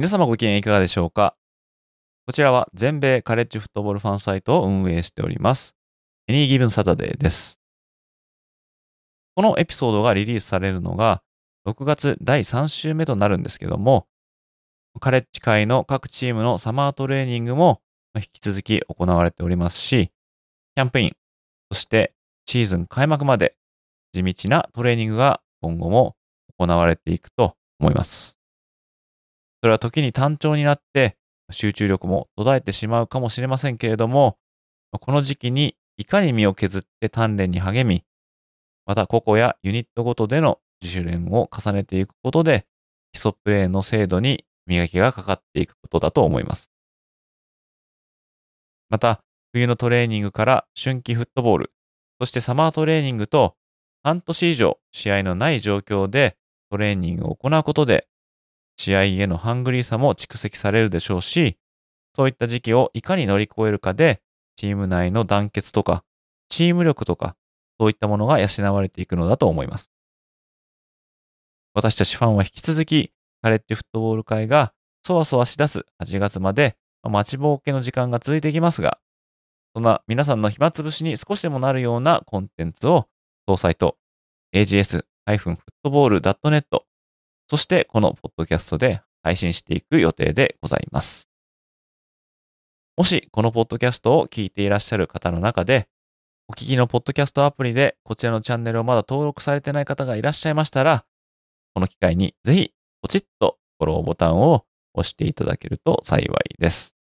皆様ご機嫌いかがでしょうか？こちらは全米カレッジフットボールファンサイトを運営しております。エニーギブンサタデーです。このエピソードがリリースされるのが6月第3週目となるんですけども、カレッジ界の各チームのサマートレーニングも引き続き行われておりますし、キャンプイン、そしてシーズン開幕まで地道なトレーニングが今後も行われていくと思います。それは時に単調になって集中力も途絶えてしまうかもしれませんけれども、この時期にいかに身を削って鍛錬に励み、また個々やユニットごとでの自主練を重ねていくことで、基礎プレーの精度に磨きがかかっていくことだと思います。また、冬のトレーニングから春季フットボール、そしてサマートレーニングと半年以上試合のない状況でトレーニングを行うことで、試合へのハングリーさも蓄積されるでしょうし、そういった時期をいかに乗り越えるかで、チーム内の団結とか、チーム力とか、そういったものが養われていくのだと思います。私たちファンは引き続き、カレッジフットボール界がそわそわし出す8月まで、待ちぼうけの時間が続いていきますが、そんな皆さんの暇つぶしに少しでもなるようなコンテンツを、当サイト、ags-football.net、そしてこのポッドキャストで配信していく予定でございます。もしこのポッドキャストを聞いていらっしゃる方の中で、お聞きのポッドキャストアプリでこちらのチャンネルをまだ登録されてない方がいらっしゃいましたら、この機会にぜひポチッとフォローボタンを押していただけると幸いです。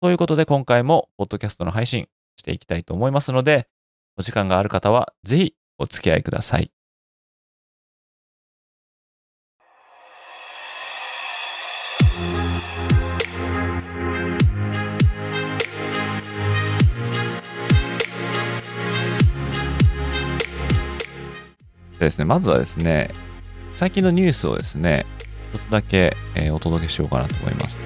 ということで今回もポッドキャストの配信していきたいと思いますので、お時間がある方はぜひお付き合いください。でですね、まずはですね、最近のニュースをですね、一つだけ、えーお届けしようかなと思います。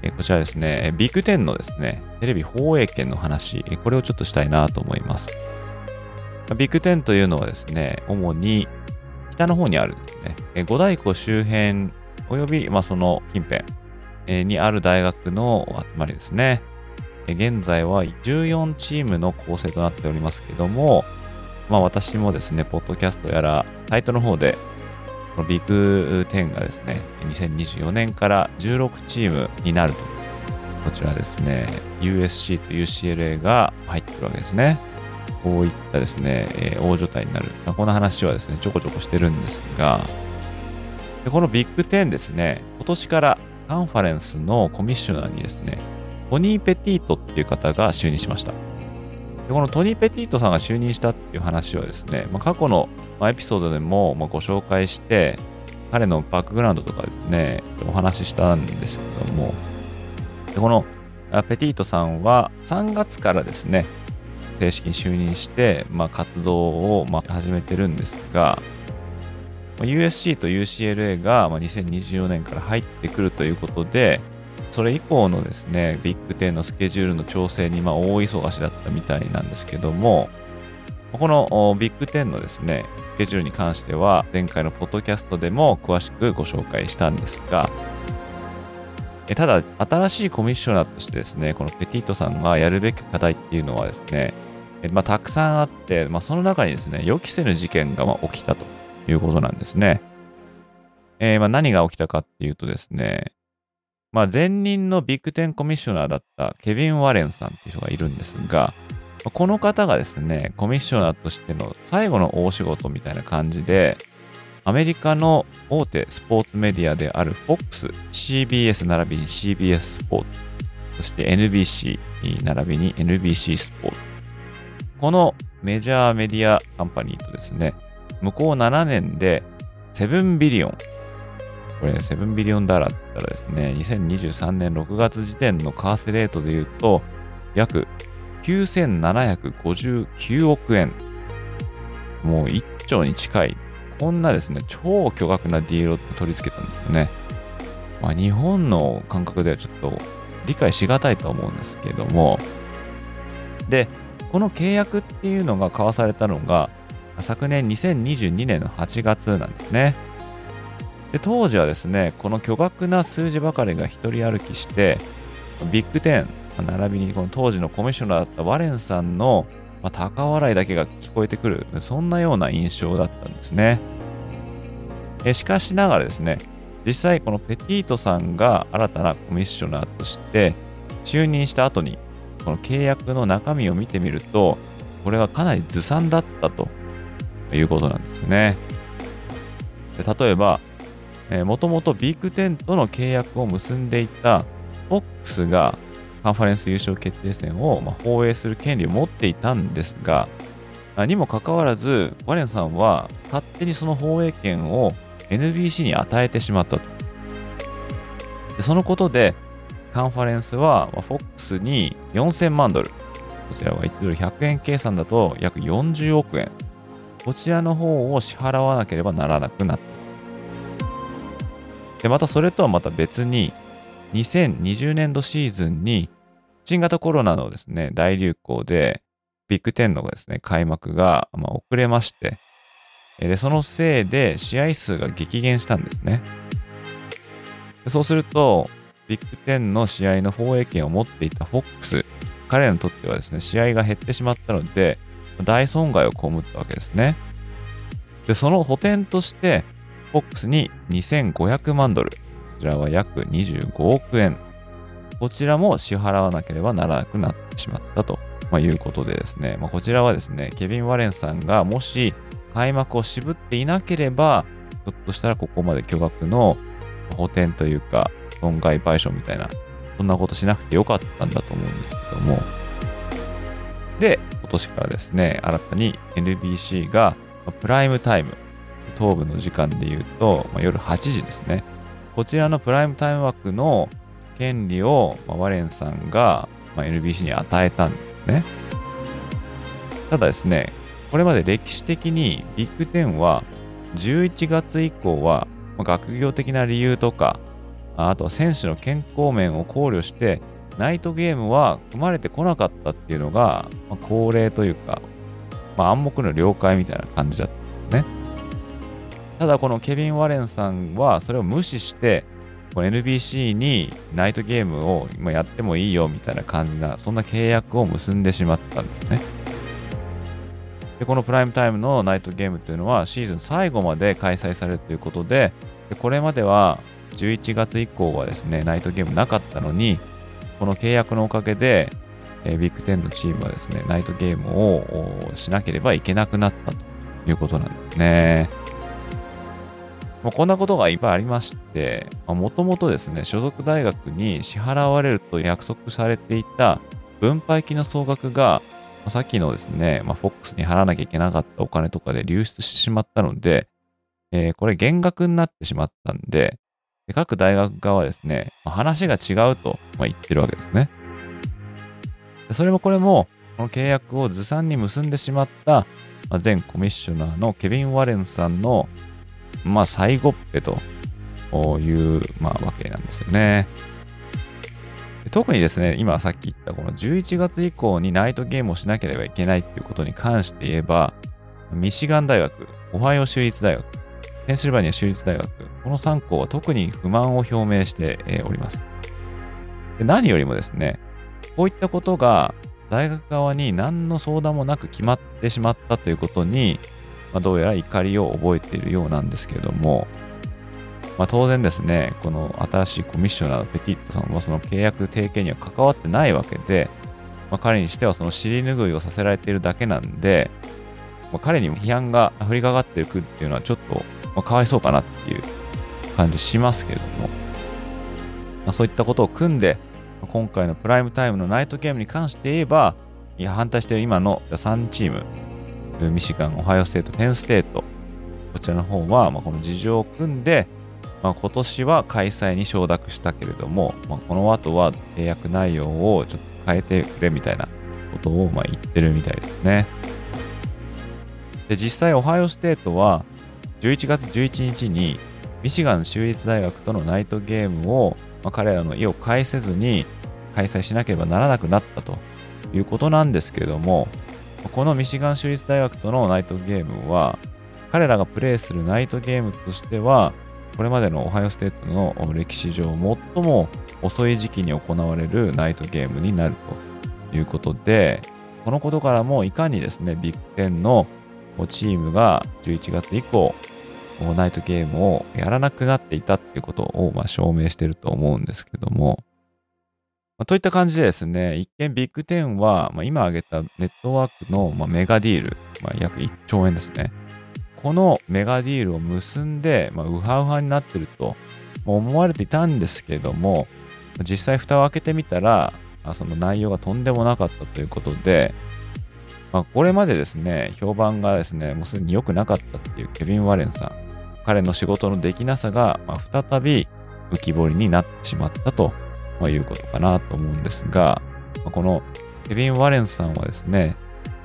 えーこちらですね、ビッグ10のですね、テレビ放映権の話、これをちょっとしたいなと思います。ビッグ10というのはですね、主に北の方にあるですね、えー五大湖周辺および、まあ、その近辺えーにある大学の集まりですね。現在は14チームの構成となっておりますけども、まあ私もですね、ポッドキャストやら、サイトの方で、このビッグ10がですね、2024年から16チームになると。こちらですね、USC と UCLA が入ってくるわけですね。こういったですね、えー大所帯になる。まあこの話はですね、ちょこちょこしてるんですが、でこのビッグ10ですね、今年からカンファレンスのコミッショナーにですね、トニー・ペティートっていう方が就任しました。でこのトニー・ペティートさんが就任したっていう話はですね、まあ、過去のエピソードでもご紹介して、彼のバックグラウンドとかですね、お話ししたんですけども、でこのペティートさんは3月からですね、正式に就任して、まあ、活動をま始めてるんですが、USC と UCLA が2024年から入ってくるということで、それ以降のですね、ビッグ10のスケジュールの調整にまあ大忙しだったみたいなんですけども、このビッグ10のですね、スケジュールに関しては、前回のポッドキャストでも詳しくご紹介したんですが、ただ、新しいコミッショナーとしてですね、このペティートさんがやるべき課題っていうのはですね、まあ、たくさんあって、まあ、その中にですね、予期せぬ事件が起きたということなんですね。えーまあ、何が起きたかっていうとですね、まあ、前任のビッグテンコミッショナーだったケビン・ワレンさんっていう人がいるんですが、この方がですね、コミッショナーとしての最後の大仕事みたいな感じで、アメリカの大手スポーツメディアである FOX、CBS 並びに CBS スポーツ、そして NBC 並びに NBC スポーツ、このメジャーメディアカンパニーとですね、向こう7年で7ビリオン。これ7ビリオンダラーだったらですね、2023年6月時点の為替レートで言うと、約9759億円。もう1兆に近い、こんなですね、超巨額なディールを取り付けたんですよね。まあ、日本の感覚ではちょっと理解しがたいと思うんですけども、で、この契約っていうのが交わされたのが、昨年2022年の8月なんですね。で当時はですね、この巨額な数字ばかりが一人歩きして、ビッグ10、並びにこの当時のコミッショナーだったワレンさんの、まあ、高笑いだけが聞こえてくる、そんなような印象だったんですね。えしかしながらですね、実際このペティートさんが新たなコミッショナーとして就任した後に、この契約の中身を見てみると、これはかなりずさんだったということなんですよね。で例えば、もともとビッグ10との契約を結んでいた FOX がカンファレンス優勝決定戦を放映する権利を持っていたんですが、にもかかわらず、ワレンさんは勝手にその放映権を NBC に与えてしまったと。でそのことで、カンファレンスは FOX に4000万ドル、こちらは1ドル100円計算だと約40億円、こちらの方を支払わなければならなくなった。で、またそれとはまた別に、2020年度シーズンに新型コロナのですね、大流行で、ビッグ10のですね、開幕が、ま遅れまして、で、そのせいで試合数が激減したんですね。そうすると、ビッグ10の試合の放映権を持っていた FOX、彼らにとってはですね、試合が減ってしまったので、大損害を被ったわけですね。で、その補填として、FOX に2500万ドル、こちらは約25億円、こちらも支払わなければならなくなってしまったと、まあ、いうことでですね、まあ、こちらはですね、ケビン・ワレンさんがもし開幕を渋っていなければ、ひょっとしたらここまで巨額の補填というか、損害賠償みたいな、そんなことしなくてよかったんだと思うんですけども、で、今年からですね、新たに NBC がプライムタイム、東部の時間で言うと、まあ、夜8時ですね。こちらのプライムタイム枠の権利を、まあ、ワレンさんが、まあ、NBC に与えたんですね。ただですね、これまで歴史的にビッグ10は11月以降は、まあ、学業的な理由とか、あとは選手の健康面を考慮して、ナイトゲームは組まれてこなかったっていうのが、まあ、恒例というか、まあ、暗黙の了解みたいな感じだったんですね。ただこのケビン・ワレンさんはそれを無視して、NBC にナイトゲームを今やってもいいよみたいな感じな、そんな契約を結んでしまったんですね。で、このプライムタイムのナイトゲームというのはシーズン最後まで開催されるということで、でこれまでは11月以降はですね、ナイトゲームなかったのに、この契約のおかげで、え、ビッグ10のチームはですね、ナイトゲームをしなければいけなくなったということなんですね。まあ、こんなことがいっぱいありまして、もともとですね、所属大学に支払われると約束されていた分配金の総額が、まあ、さっきのですね、まあ、FOX に払わなきゃいけなかったお金とかで流出してしまったので、えー、これ減額になってしまったんで、で各大学側はですね、まあ、話が違うと、ま言ってるわけですね。それもこれも、この契約をずさんに結んでしまった、ま前コミッショナーのケビン・ワレンさんのまあ、最後っぺという、まあ、わけなんですよね。特にですね、今さっき言ったこの11月以降にナイトゲームをしなければいけないっていうことに関して言えば、ミシガン大学、オハイオ州立大学、ペンシルバニア州立大学、この3校は特に不満を表明しております。で何よりもですね、こういったことが大学側に何の相談もなく決まってしまったということに、まあ、どうやら怒りを覚えているようなんですけれども、まあ、当然ですね、この新しいコミッショナーのペティットさんはその契約提携には関わってないわけで、まあ、彼にしてはその尻拭いをさせられているだけなんで、まあ、彼にも批判が降りかかっていくっていうのはちょっと、まあ、かわいそうかなっていう感じしますけれども、まあ、そういったことを組んで、今回のプライムタイムのナイトゲームに関して言えば、いや反対している今の3チーム、ミシガン、オハイオステート、ペンステート、こちらの方は、まあ、この事情を組んで、まあ、今年は開催に承諾したけれども、まあ、この後は契約内容をちょっと変えてくれみたいなことをまあ言ってるみたいですね。で、実際、オハイオステートは11月11日にミシガン州立大学とのナイトゲームを、まあ、彼らの意を介せずに開催しなければならなくなったということなんですけれども、このミシガン州立大学とのナイトゲームは、彼らがプレイするナイトゲームとしては、これまでのオハイオステートの歴史上最も遅い時期に行われるナイトゲームになるということで、このことからもいかにですね、ビッグ10のチームが11月以降、ナイトゲームをやらなくなっていたっていうことをま証明してると思うんですけども、まあ、といった感じでですね、一見ビッグ10は、まあ、今挙げたネットワークの、まメガディール、まあ、約1兆円ですね。このメガディールを結んで、まあ、ウハウハになってると思われていたんですけども、実際蓋を開けてみたら、その内容がとんでもなかったということで、まあ、これまでですね、評判がですね、もうすでに良くなかったっていうケビン・ワレンさん、彼の仕事のできなさが、まあ、再び浮き彫りになってしまったと、まあ、いうことかなと思うんですが、ま、このケビン・ワレンさんはですね、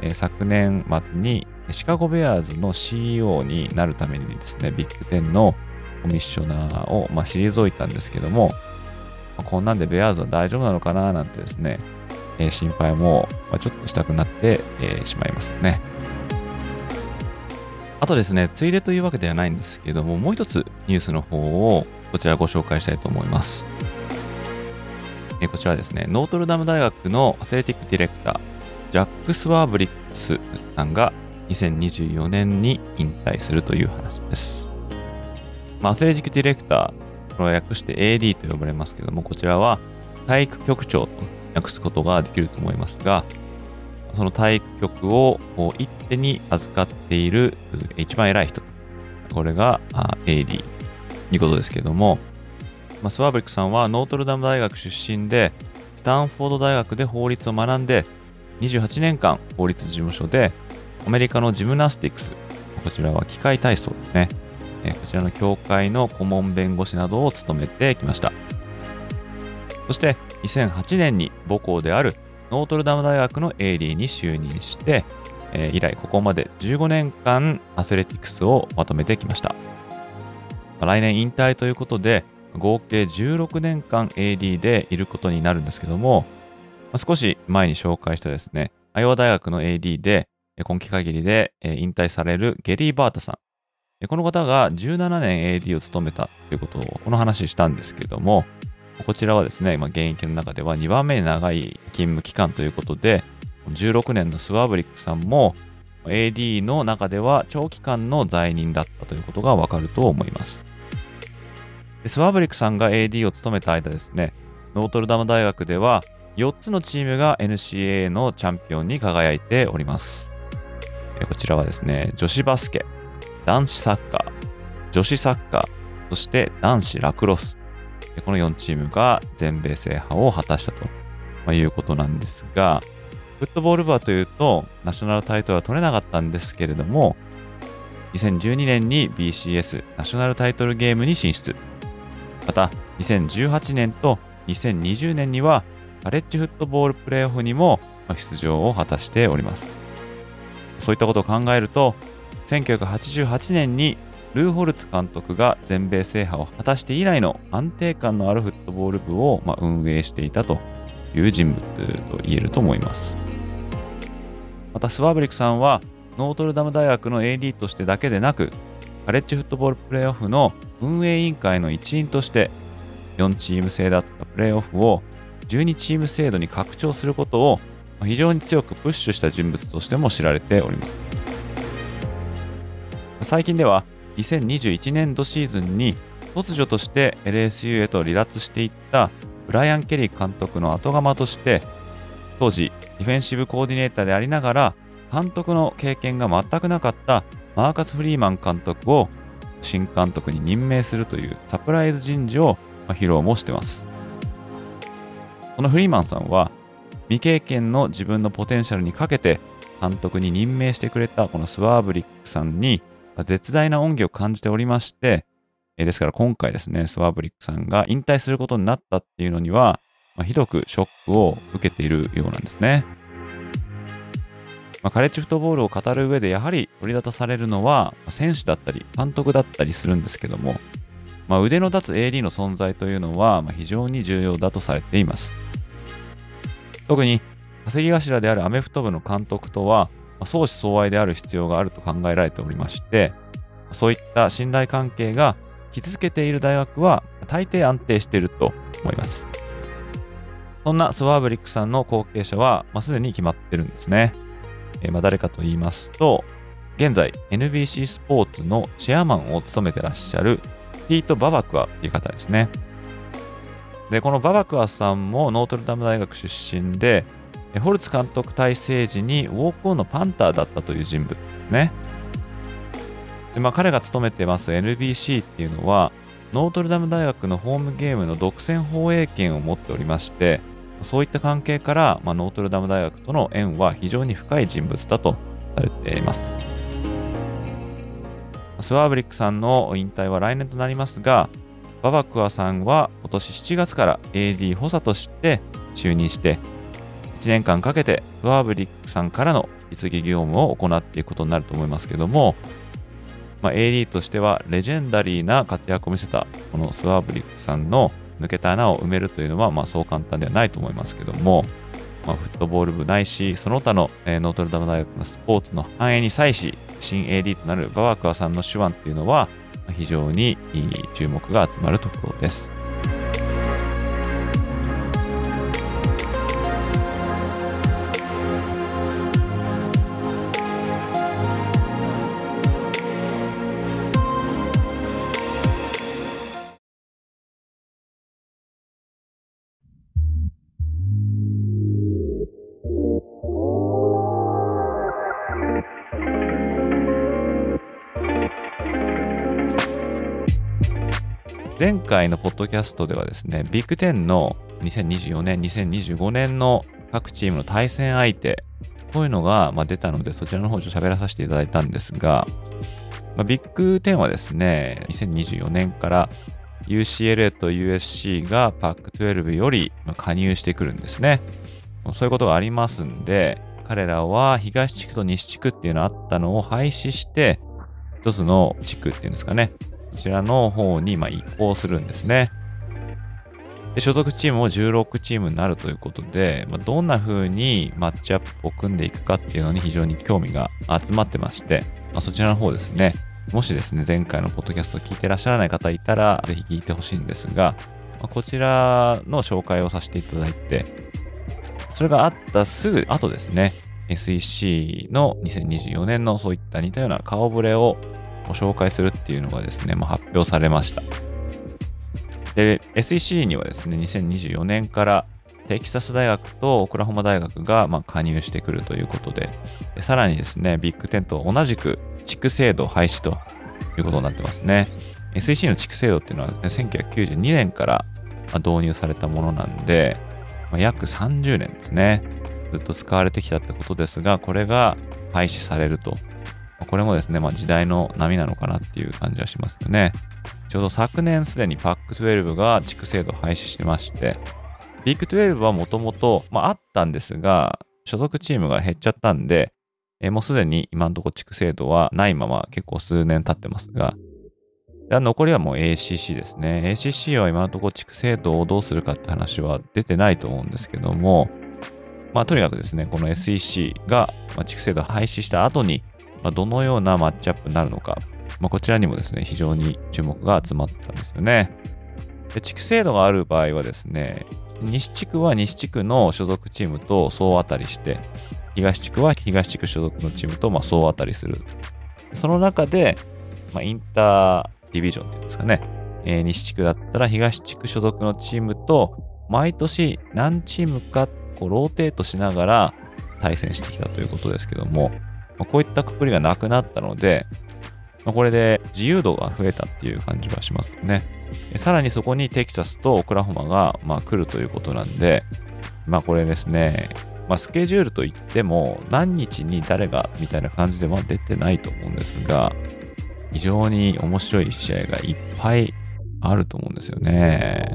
え、昨年末にシカゴベアーズの CEO になるためにですね、ビッグ10のコミッショナーを、まあ、退いたんですけども、ま、こんなんでベアーズは大丈夫なのかななんてですね、え、心配も、ま、ちょっとしたくなって、え、しまいますよね。あとですね、ついでというわけではないんですけども、もう一つニュースの方をこちらご紹介したいと思います。え、こちらですね、ノートルダム大学の athletic director、ジャック・スワーブリックさんが2024年に引退するという話です。まあ、 athletic director、これは訳して AD と呼ばれますけども、こちらは体育局長と訳すことができると思いますが、その体育局を一手に預かっている一番偉い人、これが AD ということですけども、まあ、スワブリックさんはノートルダム大学出身で、スタンフォード大学で法律を学んで、28年間法律事務所でアメリカのジムナスティックス、こちらは機械体操ですね。こちらの協会の顧問弁護士などを務めてきました。そして2008年に母校であるノートルダム大学の AD に就任して、えー、以来ここまで15年間アスレティクスをまとめてきました。来年引退ということで合計16年間 AD でいることになるんですけども、まあ、少し前に紹介したですね、アイオワ大学の AD で今期限りで引退されるゲリー・バータさん。この方が17年 AD を務めたということをこの話したんですけども、こちらはですね、まあ、現役の中では2番目に長い勤務期間ということで、16年のスワブリックさんも AD の中では長期間の在任だったということがわかると思います。スワブリックさんが AD を務めた間ですね、ノートルダム大学では4つのチームが NCAA のチャンピオンに輝いております。こちらはですね、女子バスケ、男子サッカー、女子サッカー、そして男子ラクロス。この4チームが全米制覇を果たしたということなんですが、フットボール部はというと、ナショナルタイトルは取れなかったんですけれども、2012年に BCS ナショナルタイトルゲームに進出。また、2018年と2020年には、カレッジフットボールプレーオフにも出場を果たしております。そういったことを考えると、1988年にルーホルツ監督が全米制覇を果たして以来の安定感のあるフットボール部を、ま運営していたという人物と言えると思います。またスワーブリックさんはノートルダム大学の AD としてだけでなくカレッジフットボールプレーオフの運営委員会の一員として4チーム制だったプレーオフを12チーム制度に拡張することを非常に強くプッシュした人物としても知られております。最近では2021年度シーズンに突如として LSU へと離脱していったブライアン・ケリー監督の後釜として当時ディフェンシブコーディネーターでありながら監督の経験が全くなかったマーカス・フリーマン監督を新監督に任命するというサプライズ人事を披露もしてます。このフリーマンさんは未経験の自分のポテンシャルにかけて監督に任命してくれたこのスワーブリックさんに絶大な恩義を感じておりまして、ですから今回ですね、スワーブリックさんが引退することになったっていうのには、ま、ひどくショックを受けているようなんですね。まあ、カレッジフットボールを語る上でやはり取り立たされるのは選手だったり監督だったりするんですけども、まあ、腕の立つ AD の存在というのは非常に重要だとされています。特に稼ぎ頭であるアメフト部の監督とは相思相愛である必要があると考えられておりましてそういった信頼関係が築けている大学は大抵安定していると思います。そんなスワーブリックさんの後継者は、まあ、すでに決まってるんですね。え、まあ、誰かと言いますと、現在 NBC スポーツのチェアマンを務めてらっしゃるピート・ババクアという方ですね。で、このババクアさんもノートルダム大学出身で、ホルツ監督体制時にウォークオンのパンターだったという人物ですね。でまあ、彼が勤めてます NBC っていうのは、ノートルダム大学のホームゲームの独占放映権を持っておりまして、そういった関係から、まあ、ノートルダム大学との縁は非常に深い人物だとされています。スワーブリックさんの引退は来年となりますが、ババクアさんは今年7月から AD 補佐として就任して、1年間かけてスワーブリックさんからの実技業務を行っていくことになると思いますけども、まあ、AD としてはレジェンダリーな活躍を見せたこのスワーブリックさんの抜けた穴を埋めるというのは、まあ、そう簡単ではないと思いますけども、まあ、フットボール部ないし、その他の、えー、ノートルダム大学のスポーツの繁栄に際し、新 AD となるバワクワさんの手腕というのは、非常に注目が集まるところです。前回のポッドキャストではですね、ビッグ10の2024年、2025年の各チームの対戦相手、こういうのがま出たので、そちらの方ちょっと喋らさせていただいたんですが、まあ、ビッグ10はですね、2024年から UCLA と USC が PAC12 より加入してくるんですね。そういうことがありますんで、彼らは東地区と西地区っていうのあったのを廃止して、一つの地区っていうんですかね、ちらの方にま移行するんですね。で所属チームも16チームになるということで、まあ、どんな風にマッチアップを組んでいくかっていうのに非常に興味が集まってまして、まあ、そちらの方ですね、もしですね、前回のポッドキャスト聞いてらっしゃらない方いたら、ぜひ聞いてほしいんですが、まあ、こちらの紹介をさせていただいて、それがあったすぐ後ですね、SEC の2024年のそういった似たような顔ぶれをご紹介するっていうのがですね、まあ、発表されました。で、SEC にはですね、2024年からテキサス大学とオクラホマ大学がま加入してくるということでで、さらにですね、ビッグ10と同じく地区制度廃止ということになってますね。SEC の地区制度っていうのは、ね、1992年から導入されたものなんで、まあ、約30年ですね。ずっと使われてきたってことですが、これが廃止されるとこれもですね、まあ、時代の波なのかなっていう感じはしますよね。ちょうど昨年すでに PAC12 が地区制度を廃止してまして、ビッグ12はもともと、あ、ったんですが、所属チームが減っちゃったんで、えもうすでに今のところ地区制度はないまま結構数年経ってますが、残りはもう ACC ですね。ACC は今のところ地区制度をどうするかって話は出てないと思うんですけども、まあとにかくですね、この SEC が、ま地区制度廃止した後に、まあ、どのようなマッチアップになるのか、まあ、こちらにもですね、非常に注目が集まったんですよね。で地区制度がある場合はですね、西地区は西地区の所属チームと総当たりして、東地区は東地区所属のチームとまあ総当たりする。その中で、まあ、インターディビジョンっていうんですかね、えー、西地区だったら東地区所属のチームと毎年何チームかこうローテートしながら対戦してきたということですけども、まあ、こういったくくりがなくなったので、まあ、これで自由度が増えたっていう感じはしますよね。さらにそこにテキサスとオクラホマが、まあ、来るということなんで、まあこれですね、まあ、スケジュールといっても何日に誰がみたいな感じでは出てないと思うんですが、非常に面白い試合がいっぱいあると思うんですよね。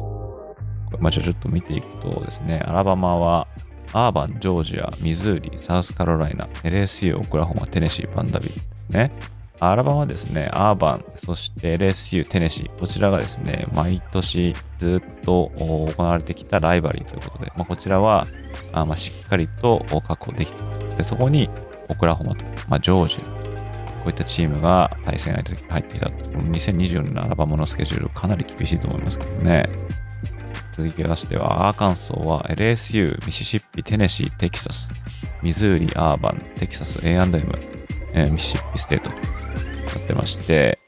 まあ、ちょっと見ていくとですね、アラバマはアーバン、ジョージア、ミズーリ、サウスカロライナ、LSU、オクラホマ、テネシー、パンダビル。ね。アラバマはですね、アーバン、そして LSU、テネシー、こちらがですね、毎年ずっと行われてきたライバリーということで、まあ、こちらはあまあしっかりと確保できた。でそこにオクラホマと、まあ、ジョージア、こういったチームが対戦相手として入っていた。2024年のアラバマのスケジュールかなり厳しいと思いますけどね。続きましては、アーカンソーは LSU、ミシシッピ、テネシー、テキサス、ミズーリ、アーバン、テキサス、A&M、えー、ミシシッピステートとなってまして、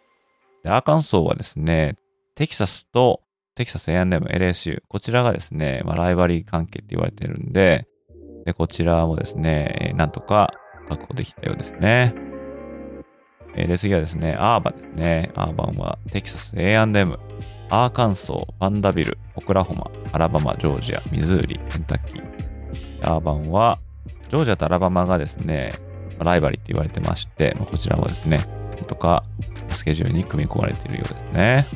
でアーカンソーはですね、テキサスとテキサス A&M、LSU、こちらがですね、まあ、ライバリー関係って言われてるんで、でこちらもですね、なんとか確保できたようですね。えー、で、次はですね、アーバンですね。アーバンはテキサス A&M、アーカンソー、バンダビル、オクラホマ、アラバマ、ジョージア、ミズーリ、ケンタッキー。アーバンは、ジョージアとアラバマがですね、ライバリーって言われてまして、こちらもですね、なんとかスケジュールに組み込まれているようですね。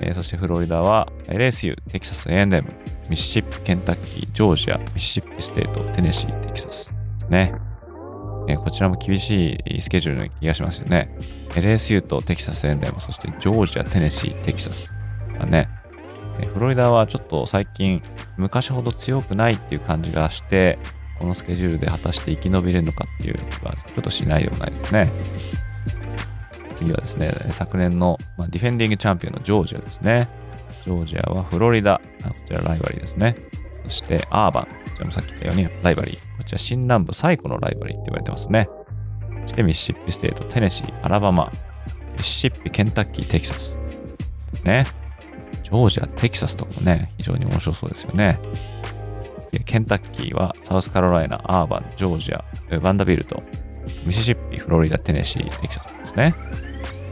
えー、そしてフロリダは LSU、テキサス A&M、ミシシッピ、ケンタッキー、ジョージア、ミシシッピステート、テネシー、テキサスですね。え、こちらも厳しいスケジュールな気がしますよね。LSU とテキサス A&M、そしてジョージア、テネシー、テキサスがね、え、フロリダはちょっと最近昔ほど強くないっていう感じがして、このスケジュールで果たして生き延びれるのかっていうのがちょっとしないでもないですね。次はですね、昨年の、ま、ディフェンディングチャンピオンのジョージアですね。ジョージアはフロリダ、こちらライバリーですね。そしてアーバン、こちらもさっき言ったようにライバリー。こちら新南部最古のライバリーって言われてますね。そしてミシシッピステート、テネシー、アラバマ、ミシシッピ、ケンタッキー、テキサス。ね。ジョージア、テキサスとかもね、非常に面白そうですよね。ケンタッキーはサウスカロライナ、アーバン、ジョージア、バンダビルト、ミシシッピ、フロリダ、テネシー、テキサスですね。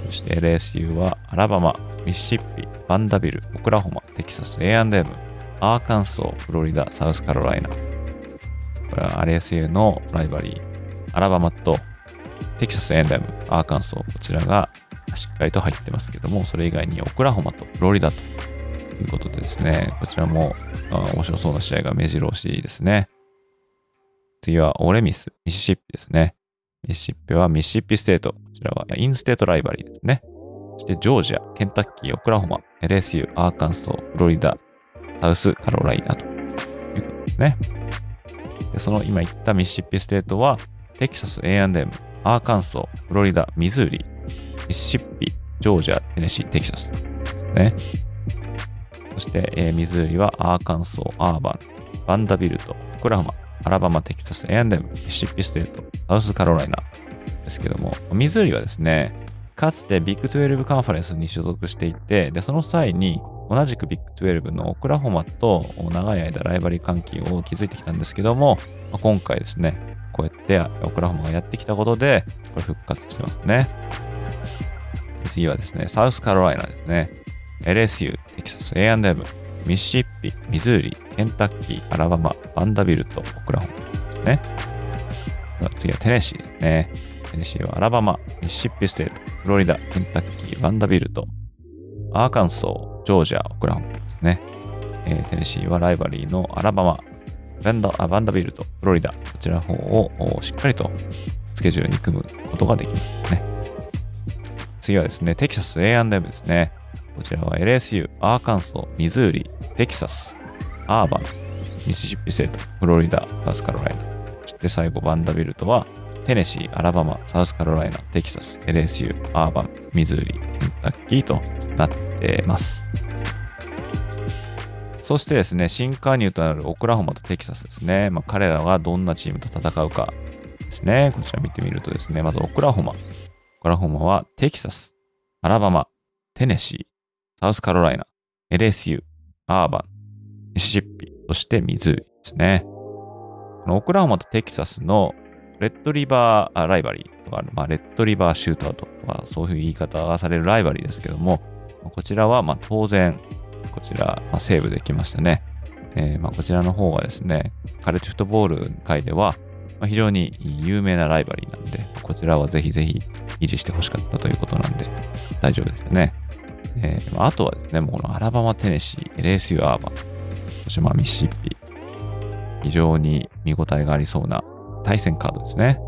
そして LSU はアラバマ、ミシシッピ、バンダビル、オクラホマ、テキサス A&M、アーカンソー、フロリダ、サウスカロライナ。これは LSU のライバリー、アラバマとテキサス A&M、アーカンソー、こちらがしっかりと入ってますけども、それ以外にオクラホマとフロリダということでですね、こちらも面白そうな試合が目白押しですね。次はオレミス、ミシシッピですね。ミシシッピはミシシッピステート。こちらはインステートライバリーですね。そしてジョージア、ケンタッキー、オクラホマ、LSU、アーカンソー、フロリダ、サウスカロライナということですね。でその今言ったミシシッピステートはテキサス A&M、アーカンソー、フロリダ、ミズーリ、ミシシッピ、ジョージア、テネシー、テキサスですね。そして、えー、ミズーリはアーカンソー、アーバン、バンダビルト、オクラホマ、アラバマ、テキサス A&M、ミシシッピステート、サウスカロライナですけども、ミズーリはですね、かつてビッグ12カンファレンスに所属していて、で、その際に同じくビッグ12のオクラホマと長い間ライバリー関係を築いてきたんですけども、まあ今回ですね、こうやってオクラホマがやってきたことで、これ復活してますね。次はですね、サウスカロライナですね。LSU、テキサス A&M、ミシシッピ、ミズーリ、ケンタッキー、アラバマ、バンダビルト、オクラホマですね。次はテネシーですね。テネシーはアラバマ、ミシシッピステート、フロリダ、ケンタッキー、バンダビルト、アーカンソー、ジョージア、オクラホマですね。えー、テネシーはライバリーのアラバマ、バンダあバンダビルト、フロリダ、こちらの方をしっかりとスケジュールに組むことができますね。次はですね、テキサス A&M ですね。こちらは LSU、アーカンソー、ミズーリ、テキサス、アーバン、ミシシッピステート、フロリダ、サウスカロライナ。そして最後、バンダビルトは、テネシー、アラバマ、サウスカロライナ、テキサス、LSU、アーバン、ミズーリ、ケンタッキーとなってます。そしてですね、新加入となるオクラホマとテキサスですね。まあ、彼らがどんなチームと戦うかですね。こちら見てみるとですね、まずオクラホマ。オクラホマはテキサス、アラバマ、テネシー、サウスカロライナ、LSU、アーバン、ミシシッピ、そしてミズーリですね。オクラホマとテキサスのレッドリバーライバリーとか、まあ、レッドリバーシュートアウトとか、そういう言い方がされるライバリーですけども、こちらはま当然、こちら、ま、セーブできましたね。えー、ま、こちらの方はですね、カレッジフットボール界では、ま、非常に有名なライバリーなんで、こちらはぜひぜひ維持してほしかったということなんで、大丈夫ですよね。えー、あとはですね、もうこのアラバマ、テネシー、LSU アーバン、そしてまあミシッピ、非常に見応えがありそうな対戦カードですね。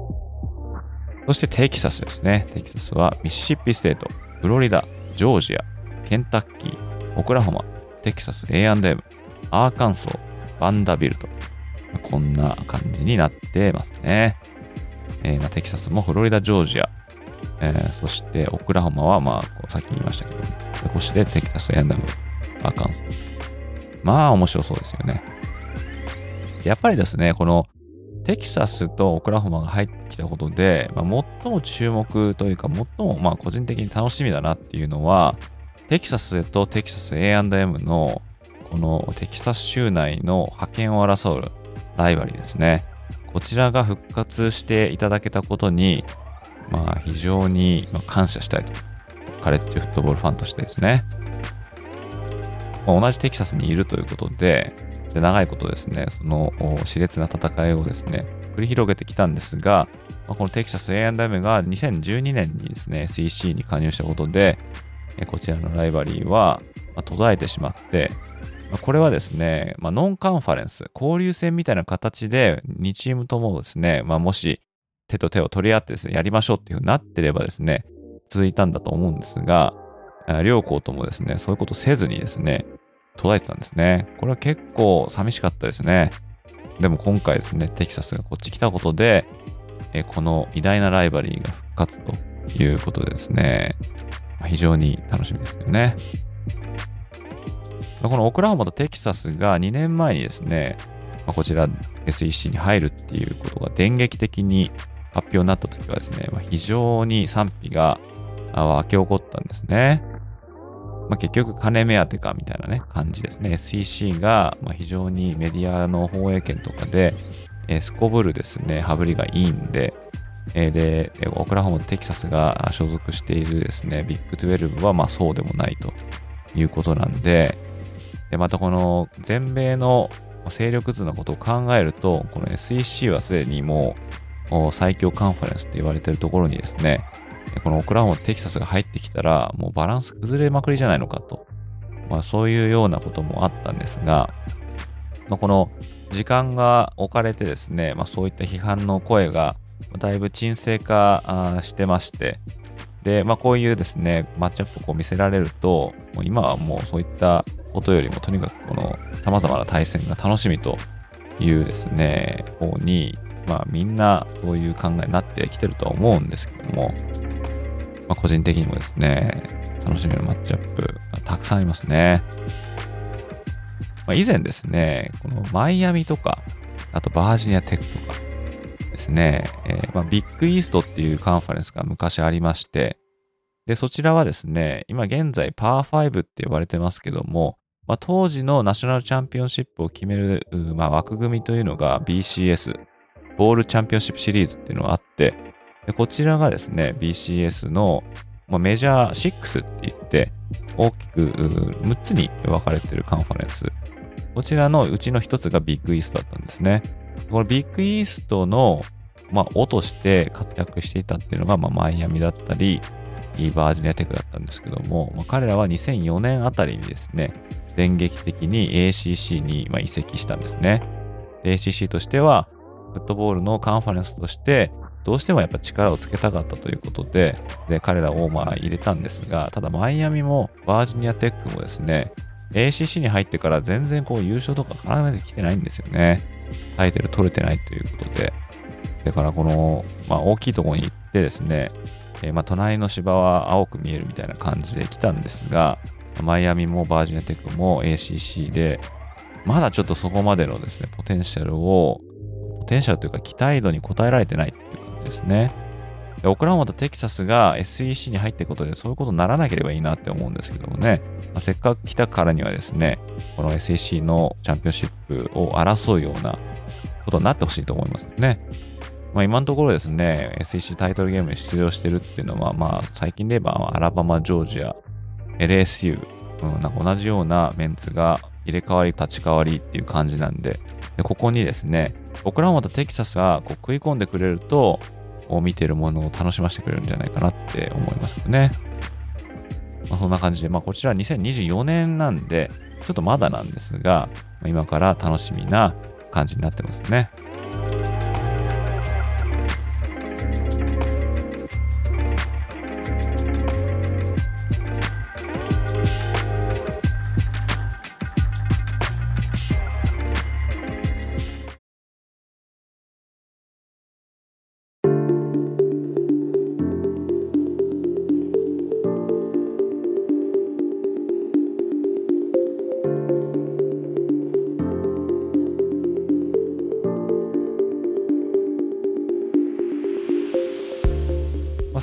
そしてテキサスですね。テキサスはミシシッピステート、フロリダ、ジョージア、ケンタッキー、オクラホマ、テキサス A&M、アーカンソー、バンダビルト。こんな感じになってますね。えー、まあ、テキサスもフロリダ、ジョージア、えー、そしてオクラホマは、まあ、さっき言いましたけど、そしてテキサス A&M、アーカンソー。まあ、面白そうですよね。やっぱりですね、このテキサスとオクラホマが入ってきたことで、まあ、最も注目というか、最もまあ個人的に楽しみだなっていうのは、テキサスとテキサス A&M のこのテキサス州内の覇権を争うライバリーですね。こちらが復活していただけたことに、まあ非常に感謝したいと。カレッジフットボールファンとしてですね。ま、同じテキサスにいるということで、で長いことですね、その熾烈な戦いをですね、繰り広げてきたんですが、まあ、このテキサス A&M が2012年にですね、SEC に加入したことで、こちらのライバリーは途絶えてしまって、これはですね、まあ、ノンカンファレンス、交流戦みたいな形で2チームともですね、まあ、もし手と手を取り合ってですね、やりましょうっていうふうになってればですね、続いたんだと思うんですが、両校ともですね、そういうことせずにですね、途絶えてたんですね。これは結構寂しかったですね。でも今回ですね、テキサスがこっち来たことで、えこの偉大なライバリーが復活ということでですね、ま非常に楽しみですよね。このオクラホマとテキサスが2年前にですね、まこちら SEC に入るっていうことが電撃的に発表になった時はですね、ま非常に賛否が沸き起こったんですね。まあ、結局金目当てかみたいなね、感じですね。SEC が、ま非常にメディアの放映権とかで、えー、すこぶるですね、羽振りがいいんで、えー、で、オクラホマとテキサスが所属しているですね、ビッグ12はまあそうでもないということなんで、で、またこの全米の勢力図のことを考えると、この SEC はすでにもう最強カンファレンスって言われてるところにですね、このオクラホマ、テキサスが入ってきたら、もうバランス崩れまくりじゃないのかと。まあそういうようなこともあったんですが、まあ、この時間が置かれてですね、まあそういった批判の声がだいぶ沈静化してまして、で、まあこういうですね、マッチアップをこう見せられると、もう今はもうそういったことよりもとにかくこの様々な対戦が楽しみというですね、方に、まあみんなそういう考えになってきてるとは思うんですけども、まあ、個人的にもですね、楽しめるマッチアップがたくさんありますね。まあ、以前ですね、このマイアミとか、あとバージニアテックとかですね、えー、まあ、ビッグイーストっていうカンファレンスが昔ありまして、で、そちらはですね、今現在パー5って呼ばれてますけども、まあ、当時のナショナルチャンピオンシップを決める、まあ、枠組みというのが BCS、ボールチャンピオンシップシリーズっていうのがあって、でこちらがですね、BCS の、まあ、メジャー6って言って、大きく6つに分かれているカンファレンス。こちらのうちの1つがビッグイーストだったんですね。このビッグイーストの、まあ、尾として活躍していたっていうのが、まあ、マイアミだったり、バージニアテクだったんですけども、まあ、彼らは2004年あたりにですね、電撃的に ACC に移籍したんですね。ACC としては、フットボールのカンファレンスとして、どうしてもやっぱ力をつけたかったということで、で、彼らをまあ入れたんですが、ただマイアミもバージニアテックもですね、ACC に入ってから全然こう優勝とか絡めてきてないんですよね。タイトル取れてないということで。だからこの、まあ大きいところに行ってですね、えー、まあ隣の芝は青く見えるみたいな感じで来たんですが、マイアミもバージニアテックも ACC で、まだちょっとそこまでのですね、ポテンシャルを、ポテンシャルというか期待度に応えられてないっていうですね。でオクラホマとテキサスが SEC に入っていくことでそういうことにならなければいいなって思うんですけどもね、まあ、せっかく来たからにはですね、この SEC のチャンピオンシップを争うようなことになってほしいと思いますね。まあ、今のところですね、SEC タイトルゲームに出場してるっていうのは、まあ、最近で言えばアラバマ、ジョージア、LSU、うん、なんか同じようなメンツが入れ替わり立ち替わりっていう感じなんで、でここにですね、オクラホマとテキサスがこう食い込んでくれると、を見てるものを楽しませてくれるんじゃないかなって思いますよね。まあ、そんな感じで、まあ、こちら2024年なんで、ちょっとまだなんですが、今から楽しみな感じになってますね。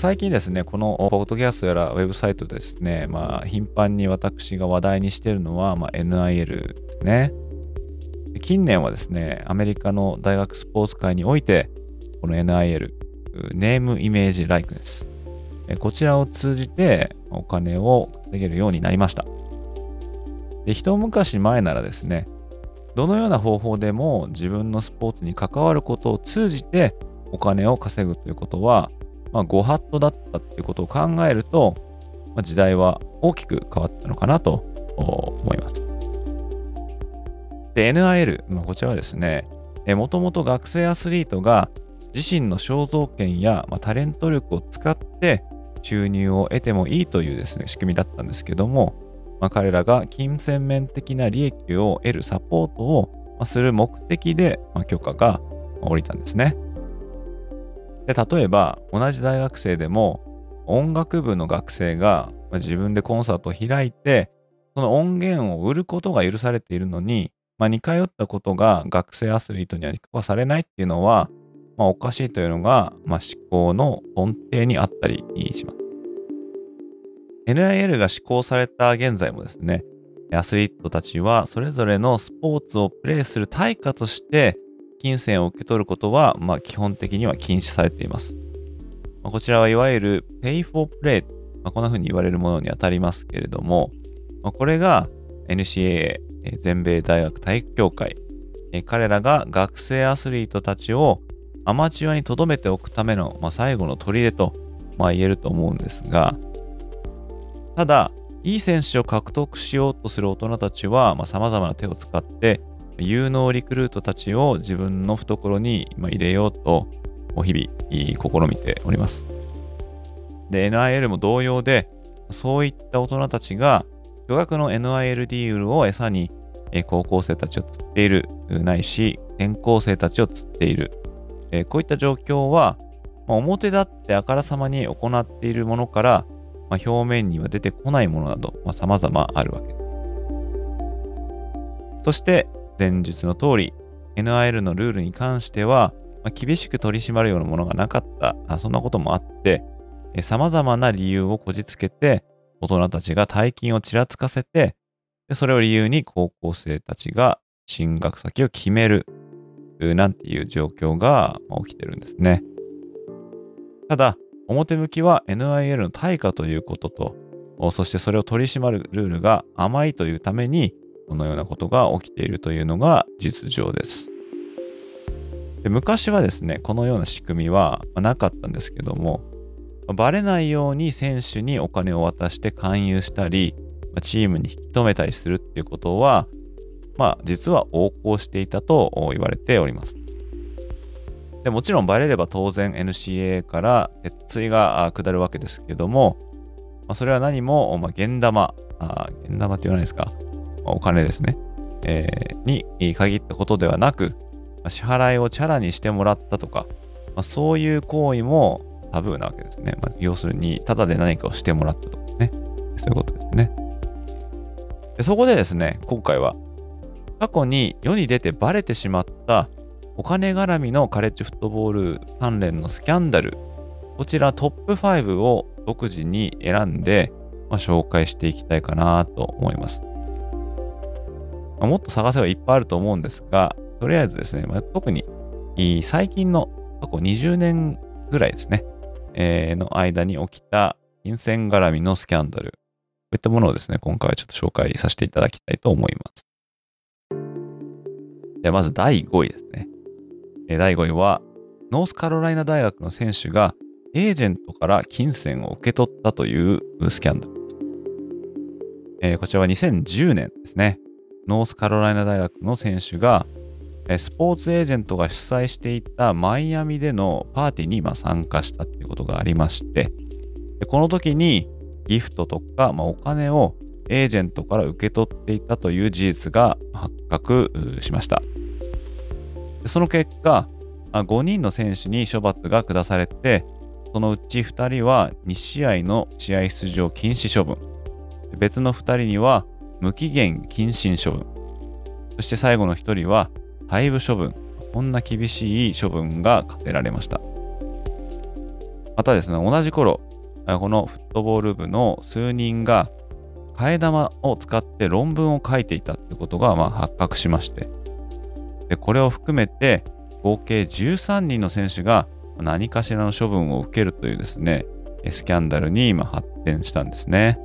最近ですね、このポッドキャストやらウェブサイトですね、まあ、頻繁に私が話題にしているのは、まあ、NIL ですね。近年はですね、アメリカの大学スポーツ界において、この NIL、ネームイメージライクネス、こちらを通じてお金を稼げるようになりました。で、一昔前ならですね、どのような方法でも自分のスポーツに関わることを通じてお金を稼ぐということは、まあ、ご法度だったっていうことを考えると、まあ、時代は大きく変わったのかなと思います。で、NIL、まあ、こちらはですね、もともと学生アスリートが自身の肖像権や、まあ、タレント力を使って収入を得てもいいというですね、仕組みだったんですけども、まあ、彼らが金銭面的な利益を得るサポートをする目的で、まあ、許可が下りたんですね。で例えば同じ大学生でも音楽部の学生が自分でコンサートを開いてその音源を売ることが許されているのに、まあ、似通ったことが学生アスリートには許可されないっていうのは、まあ、おかしいというのが、まあ、思考の根底にあったりします。NIL が施行された現在もですね、アスリートたちはそれぞれのスポーツをプレイする対価として金銭を受け取ることは、まあ、基本的には禁止されています。まあ、こちらはいわゆる Pay for Play、まあ、こんな風に言われるものにあたりますけれども、まあ、これが NCAA、全米大学体育協会、彼らが学生アスリートたちをアマチュアに留めておくための、まあ、最後の砦と、まあ、言えると思うんですが、ただ、いい選手を獲得しようとする大人たちは、まあ、様々な手を使って、有能リクルートたちを自分の懐に入れようと、日々試みております。で、NIL も同様で、そういった大人たちが巨額の NIL ディールを餌に高校生たちを釣っている、ないし、転校生たちを釣っている。こういった状況は、表立ってあからさまに行っているものから、まあ、表面には出てこないものなど、まあ、様々あるわけです。そして、前述の通り、NIL のルールに関しては、まあ、厳しく取り締まるようなものがなかったあ、そんなこともあって、様々な理由をこじつけて、大人たちが大金をちらつかせて、でそれを理由に高校生たちが進学先を決める、なんていう状況が起きてるんですね。ただ、表向きは NIL の対価ということと、そしてそれを取り締まるルールが甘いというために、このようなことが起きているというのが実情です。で昔はですね、このような仕組みはなかったんですけども、バレないように選手にお金を渡して勧誘したり、チームに引き止めたりするっていうことは、まあ実は横行していたと言われております。でもちろんバレれば当然 NCA から鉄槌が下るわけですけども、ま、それは何も、まあ、現玉、あ現玉って言わないですか。お金ですね、えー、に限ったことではなく、支払いをチャラにしてもらったとか、まあ、そういう行為もタブーなわけですね。まあ、要するに、ただで何かをしてもらったとかね。そういうことですね。でそこでですね、今回は、過去に世に出てバレてしまったお金絡みのカレッジフットボール関連のスキャンダル、こちらトップ5を独自に選んで、まあ、紹介していきたいかなと思います。まあ、もっと探せばいっぱいあると思うんですが、とりあえずですね、まあ、特に最近の過去20年ぐらいですね、えー、の間に起きた金銭絡みのスキャンダル、こういったものをですね、今回はちょっと紹介させていただきたいと思います。ではまず第5位ですね。え第5位は、ノースカロライナ大学の選手がエージェントから金銭を受け取ったというスキャンダルです。えー、こちらは2010年ですね。ノースカロライナ大学の選手が、スポーツエージェントが主催していたマイアミでのパーティーにま参加したっていうことがありまして、でこの時にギフトとか、まあ、お金をエージェントから受け取っていたという事実が発覚しました。でその結果、5人の選手に処罰が下されて、そのうち2人は2試合の試合出場禁止処分、別の2人には無期限謹慎処分、そして最後の1人は退部処分、こんな厳しい処分が課てられました。またですね、同じ頃、このフットボール部の数人が替え玉を使って論文を書いていたってことがま発覚しまして。でこれを含めて合計13人の選手が何かしらの処分を受けるというですねスキャンダルに今発展したんですね。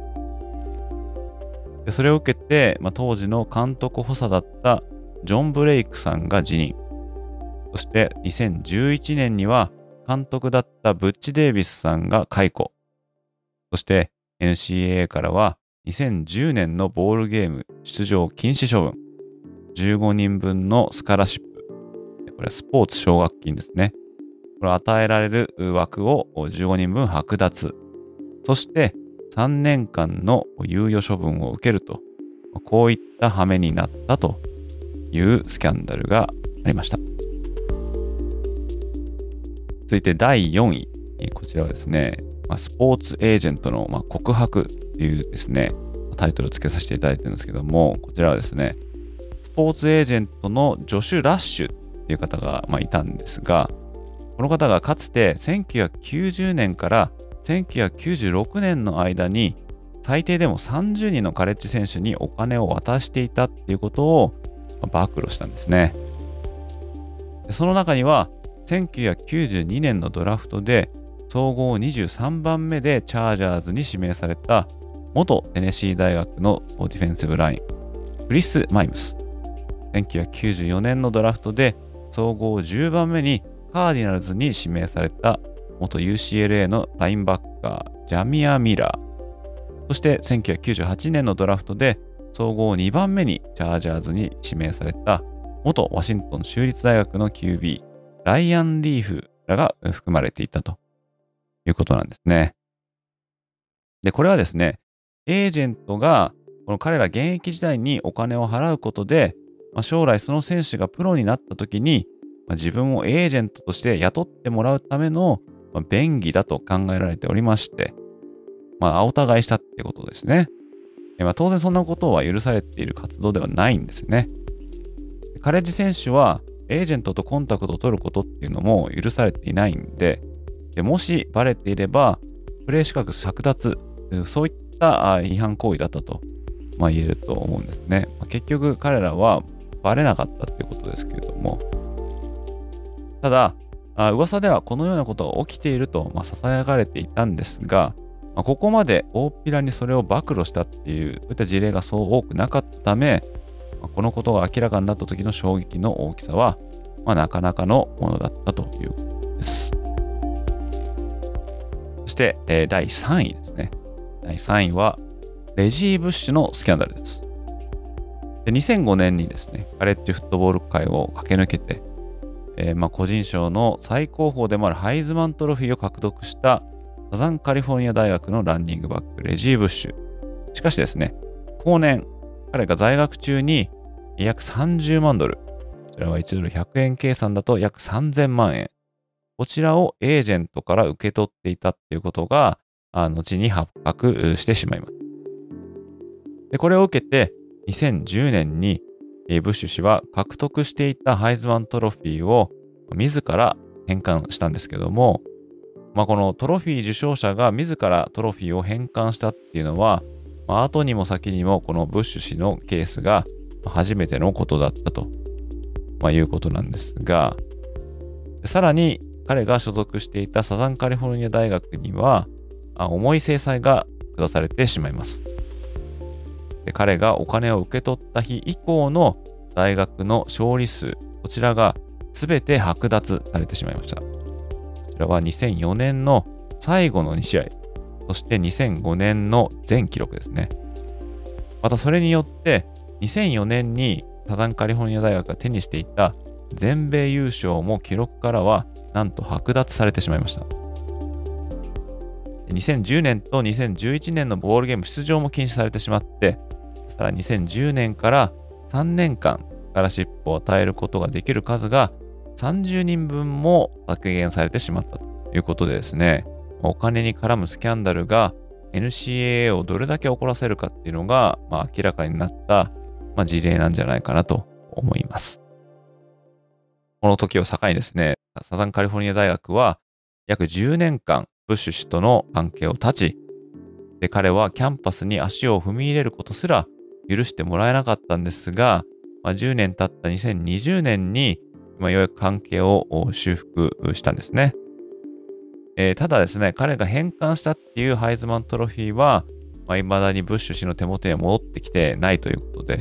でそれを受けて、まあ、当時の監督補佐だったジョン・ブレイクさんが辞任。そして2011年には監督だったブッチ・デイビスさんが解雇。そして NCAA からは2010年のボールゲーム出場禁止処分、15人分のスカラシップ、これはスポーツ奨学金ですね。これ与えられる枠を15人分剥奪、そして3年間の猶予処分を受けると、こういった羽目になったというスキャンダルがありました。続いて第4位。こちらはですね、スポーツエージェントの告白というですね、タイトルを付けさせていただいてるんですけども、こちらはですね、スポーツエージェントのジョシュ・ラッシュっていう方が、ま、いたんですが、この方がかつて1990年から1996年の間に最低でも30人のカレッジ選手にお金を渡していたっていうことを暴露したんですね。その中には1992年のドラフトで総合23番目でチャージャーズに指名された元テネシー大学のディフェンシブライン、クリス・マイムス。1994年のドラフトで総合10番目にカーディナルズに指名された元 UCLA のラインバッカー、ジャミア・ミラー。そして1998年のドラフトで総合2番目にチャージャーズに指名された元ワシントン州立大学の QB、ライアン・リーフらが含まれていたということなんですね。で、これはですね、エージェントがこの彼ら現役時代にお金を払うことで、まあ、将来その選手がプロになった時に、まあ、自分をエージェントとして雇ってもらうための、まあ、便宜だと考えられておりまして、まあ、お互いしたってことですね。まあ、当然そんなことは許されている活動ではないんですね。カレッジ選手はエージェントとコンタクトを取ることっていうのも許されていないんで、でもしバレていれば、プレー資格剥奪、そういった違反行為だったと、まあ、言えると思うんですね。まあ、結局彼らはバレなかったってことですけれども、ただ、あ噂ではこのようなことが起きていると、まあ、囁かれていたんですが、まあ、ここまで大っぴらにそれを暴露したっていう、そういった事例がそう多くなかったため、まあ、このことが明らかになった時の衝撃の大きさは、まあ、なかなかのものだったということです。そして、えー、第3位ですね。第3位は、レジー・ブッシュのスキャンダルです。で2005年にですね、カレッジフットボール界を駆け抜けて、えー、まあ個人賞の最高峰でもあるハイズマントロフィーを獲得したサザンカリフォルニア大学のランニングバック、レジー・ブッシュ。しかしですね、後年、彼が在学中に約30万ドル、それは1ドル100円計算だと約3000万円。こちらをエージェントから受け取っていたっていうことが、あ後に発覚してしまいます。でこれを受けて、2010年にブッシュ氏は獲得していたハイズマントロフィーを自ら返還したんですけども、まあ、このトロフィー受賞者が自らトロフィーを返還したっていうのは、まあ、後にも先にもこのブッシュ氏のケースが初めてのことだったと、まあ、いうことなんですが、さらに彼が所属していたサザンカリフォルニア大学には、重い制裁が下されてしまいます。で彼がお金を受け取った日以降の大学の勝利数、こちらが全て剥奪されてしまいました。こちらは2004年の最後の2試合、そして2005年の全記録ですね。またそれによって、2004年にサザンカリフォルニア大学が手にしていた全米優勝も記録からはなんと剥奪されてしまいました。2010年と2011年のボールゲーム出場も禁止されてしまって、さら2010年から3年間スカラシップを与えることができる数が30人分も削減されてしまったということでですね、お金に絡むスキャンダルが NCAA をどれだけ怒らせるかっていうのが、まあ、明らかになった、まあ、事例なんじゃないかなと思います。この時を境にですね、サザンカリフォルニア大学は約10年間ブッシュ氏との関係を断ち、で彼はキャンパスに足を踏み入れることすら許してもらえなかったんですが、まあ、10年経った2020年に、まあ、ようやく関係を修復したんですね。えー、ただですね、彼が返還したっていうハイズマントロフィーは、まあ、未だにブッシュ氏の手元には戻ってきてないということで、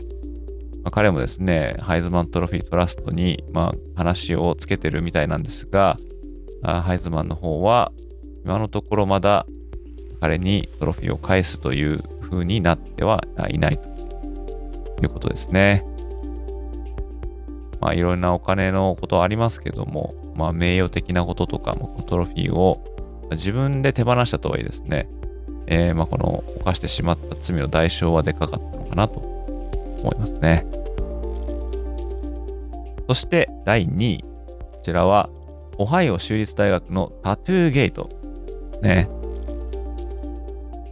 まあ、彼もですね、ハイズマントロフィートラストに、まあ、話をつけてるみたいなんですが、ハイズマンの方は、今のところまだ彼にトロフィーを返すという風になってはいないということですね。まあいろんなお金のことありますけども、まあ名誉的なこととかもトロフィーを自分で手放したとはいえですね、えー、まあこの犯してしまった罪の代償はでかかったのかなと思いますね。そして第2位。こちらは、オハイオ州立大学のタトゥーゲート。ね。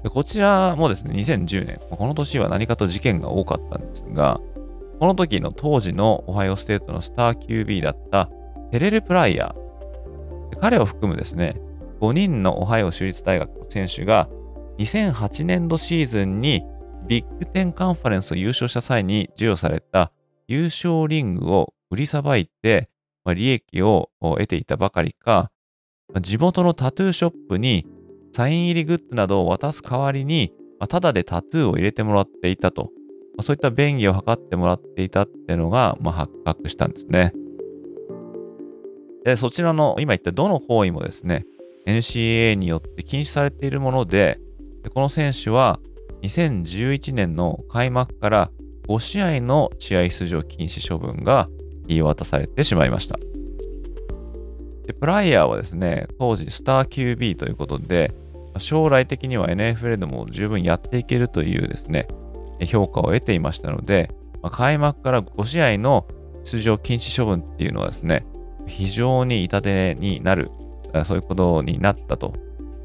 こちらもですね、2010年、この年は何かと事件が多かったんですが、この時の当時のオハイオステートのスター QB だったテレル・プライヤー。彼を含むですね、5人のオハイオ州立大学の選手が2008年度シーズンにビッグテンカンファレンスを優勝した際に授与された優勝リングを売りさばいて、利益を得ていたばかりか、地元のタトゥーショップにサイン入りグッズなどを渡す代わりに、まあ、ただでタトゥーを入れてもらっていたと、まあ、そういった便宜を図ってもらっていたっていうのが、まあ、発覚したんですね。で、そちらの今言ったどの行為もですね、NCAA によって禁止されているもので、でこの選手は2011年の開幕から5試合の試合出場禁止処分が言い渡されてしまいました。でプライヤーはですね、当時スター QB ということで、将来的には NFL でも十分やっていけるというですね、評価を得ていましたので、ま、開幕から5試合の出場禁止処分っていうのはですね、非常に痛手になる、そういうことになったと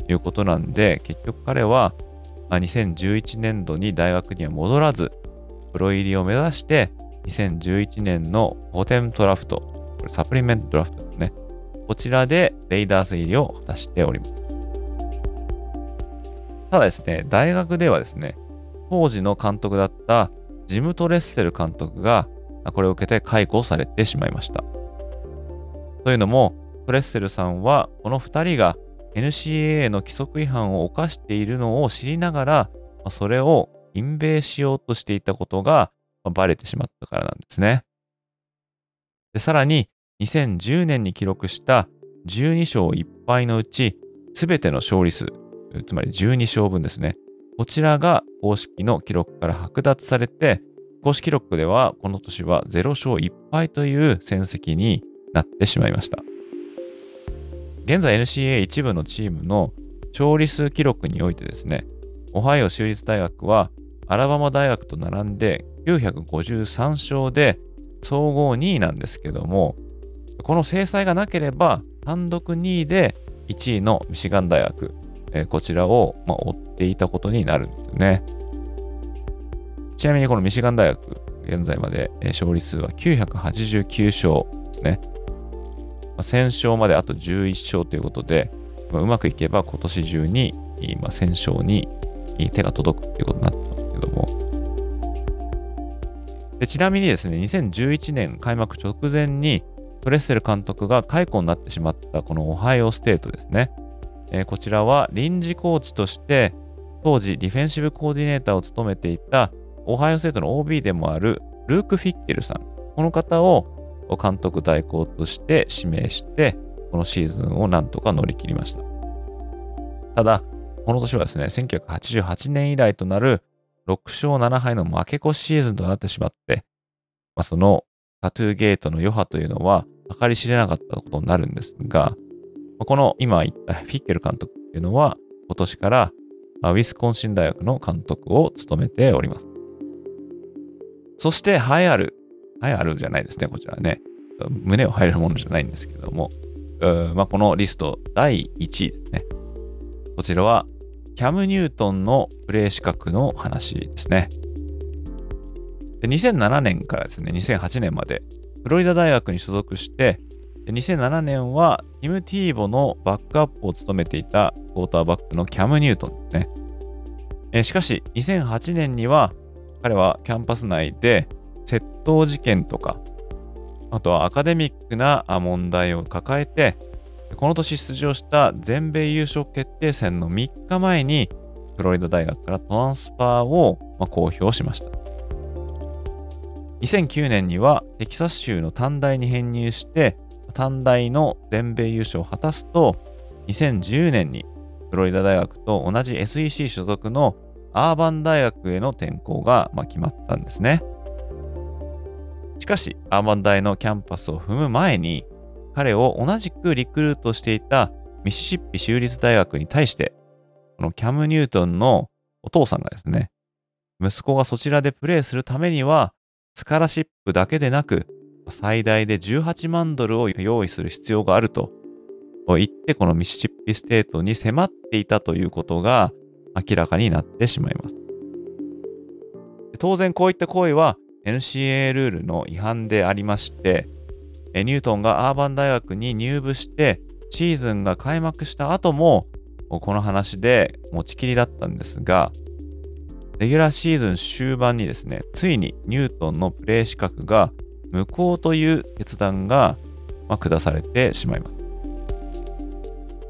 いうことなんで、結局彼は2011年度に大学には戻らず、プロ入りを目指して、2011年のポテントラフト、これサプリメントドラフトですね。こちらでレイダース入りを果たしております。ただですね、大学ではですね、当時の監督だったジム・トレッセル監督が、これを受けて解雇されてしまいました。というのも、トレッセルさんは、この2人が NCAA の規則違反を犯しているのを知りながら、それを隠蔽しようとしていたことがバレてしまったからなんですね。でさらに、2010年に記録した12勝1敗のうち、すべての勝利数、つまり12勝分ですね。こちらが公式の記録から剥奪されて、公式記録ではこの年は0勝1敗という戦績になってしまいました。現在 NCA 一部のチームの勝利数記録においてですね、オハイオ州立大学はアラバマ大学と並んで953勝で総合2位なんですけども、この制裁がなければ単独2位で1位のミシガン大学、えー、こちらを、まあ、追っていたことになるんですね。ちなみにこのミシガン大学、現在まで勝利数は989勝ですね。まあ、1000勝まであと11勝ということで、まあ、うまくいけば今年中に、まあ、1000勝に手が届くということになってますけども。でちなみにですね、2011年開幕直前にトレッセル監督が解雇になってしまったこのオハイオステートですね。えー、こちらは臨時コーチとして当時ディフェンシブコーディネーターを務めていたオハイオステートの OB でもあるルーク・フィッケルさん。この方を監督代行として指名して、このシーズンをなんとか乗り切りました。ただ、この年はですね、1988年以来となる6勝7敗の負け越しシーズンとなってしまって、まあ、そのタトゥーゲートの余波というのは計り知れなかったことになるんですが、この今言ったフィッケル監督っていうのは今年からウィスコンシン大学の監督を務めております。そして、ハイアル。ハイアルじゃないですね、こちらね。胸を入れるものじゃないんですけども、まあ、このリスト第1位ですね。こちらは、キャム・ニュートンのプレー資格の話ですね。で2007年からですね、2008年まで、フロリダ大学に所属して、2007年はティム・ティーボのバックアップを務めていたクォーターバックのキャム・ニュートンですね。えしかし、2008年には彼はキャンパス内で窃盗事件とか、あとはアカデミックな問題を抱えて、この年出場した全米優勝決定戦の3日前に、フロリダ大学からトランスパーを公表しました。2009年にはテキサス州の短大に編入して、短大の全米優勝を果たすと、2010年にフロリダ大学と同じ SEC 所属のアーバン大学への転校が決まったんですね。しかし、アーバン大のキャンパスを踏む前に、彼を同じくリクルートしていたミシシッピ州立大学に対して、このキャム・ニュートンのお父さんがですね、息子がそちらでプレーするためには、スカラシップだけでなく、最大で18万ドルを用意する必要があると言って、このミシシッピステートに迫っていたということが明らかになってしまいます。当然こういった行為は NCA ルールの違反でありまして、ニュートンがアーバン大学に入部してシーズンが開幕した後もこの話で持ちきりだったんですが、レギュラーシーズン終盤にですね、ついにニュートンのプレー資格が無効という決断が、ま、下されてしまいます。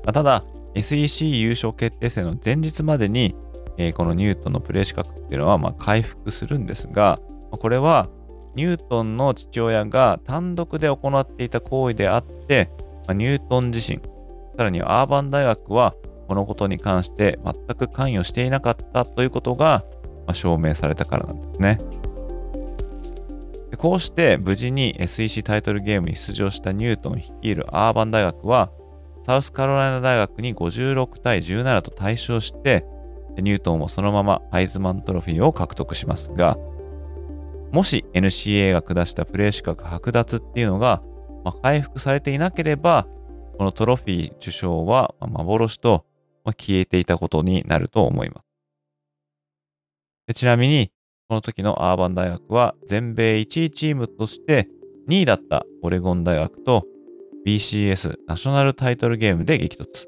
ま、ただ、SEC 優勝決定戦の前日までに、えー、このニュートンのプレー資格っていうのはまあ回復するんですが、これはニュートンの父親が単独で行っていた行為であって、まあ、ニュートン自身、さらにアーバン大学はこのことに関して全く関与していなかったということが、ま、証明されたからなんですね。こうして無事に SEC タイトルゲームに出場したニュートン率いるアーバン大学は、サウスカロライナ大学に56対17と対勝して、ニュートンはそのままハイズマントロフィーを獲得しますが、もし NCA が下したプレー資格剥奪っていうのが、まあ、回復されていなければ、このトロフィー受賞は幻と消えていたことになると思います。ちなみに、この時のアーバン大学は全米1位チームとして2位だったオレゴン大学と BCS ナショナルタイトルゲームで激突。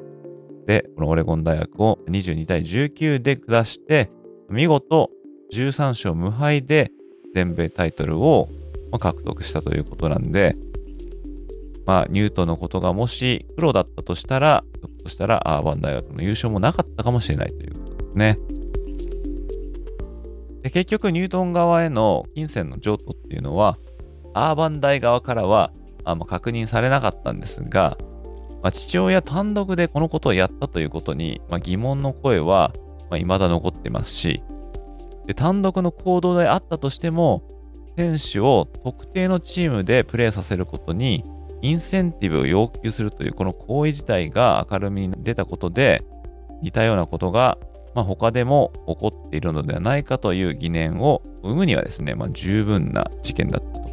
で、このオレゴン大学を22対19で下して、見事13勝無敗で全米タイトルを獲得したということなんで、まあ、ニュートンのことがもし黒だったとしたら、ひょっとしたらアーバン大学の優勝もなかったかもしれないということですね。で結局、ニュートン側への金銭の譲渡っていうのは、アーバン大側からはあま確認されなかったんですが、まあ、父親単独でこのことをやったということに、まあ、疑問の声は、まあ、未だ残ってますしで、単独の行動であったとしても、選手を特定のチームでプレーさせることにインセンティブを要求するというこの行為自体が明るみに出たことで似たようなことが、まあ、他でも起こっているのではないかという疑念を生むにはですね、まあ、十分な事件だったと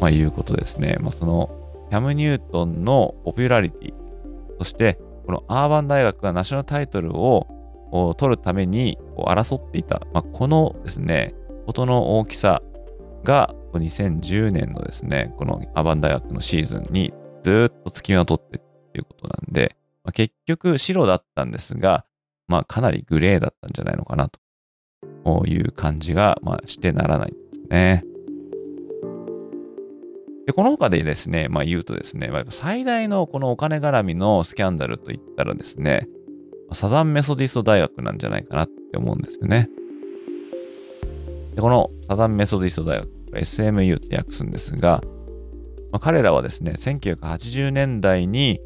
まあ、いうことですね。まあ、そのキャム・ニュートンのポピュラリティ、そしてこのアーバン大学がナショナルタイトルを取るために争っていた、まあ、このですね、ことの大きさが2010年のですね、このアーバン大学のシーズンにずっと付きまとってっていうことなんで、まあ、結局白だったんですが、まあ、かなりグレーだったんじゃないのかなという感じが、まあ、してならないんですね。で、この他でですね、まあ言うとですね、まあ、最大のこのお金絡みのスキャンダルといったらですね、サザンメソディスト大学なんじゃないかなって思うんですよね。でこのサザンメソディスト大学 SMU って訳すんですが、まあ、彼らはですね、1980年代に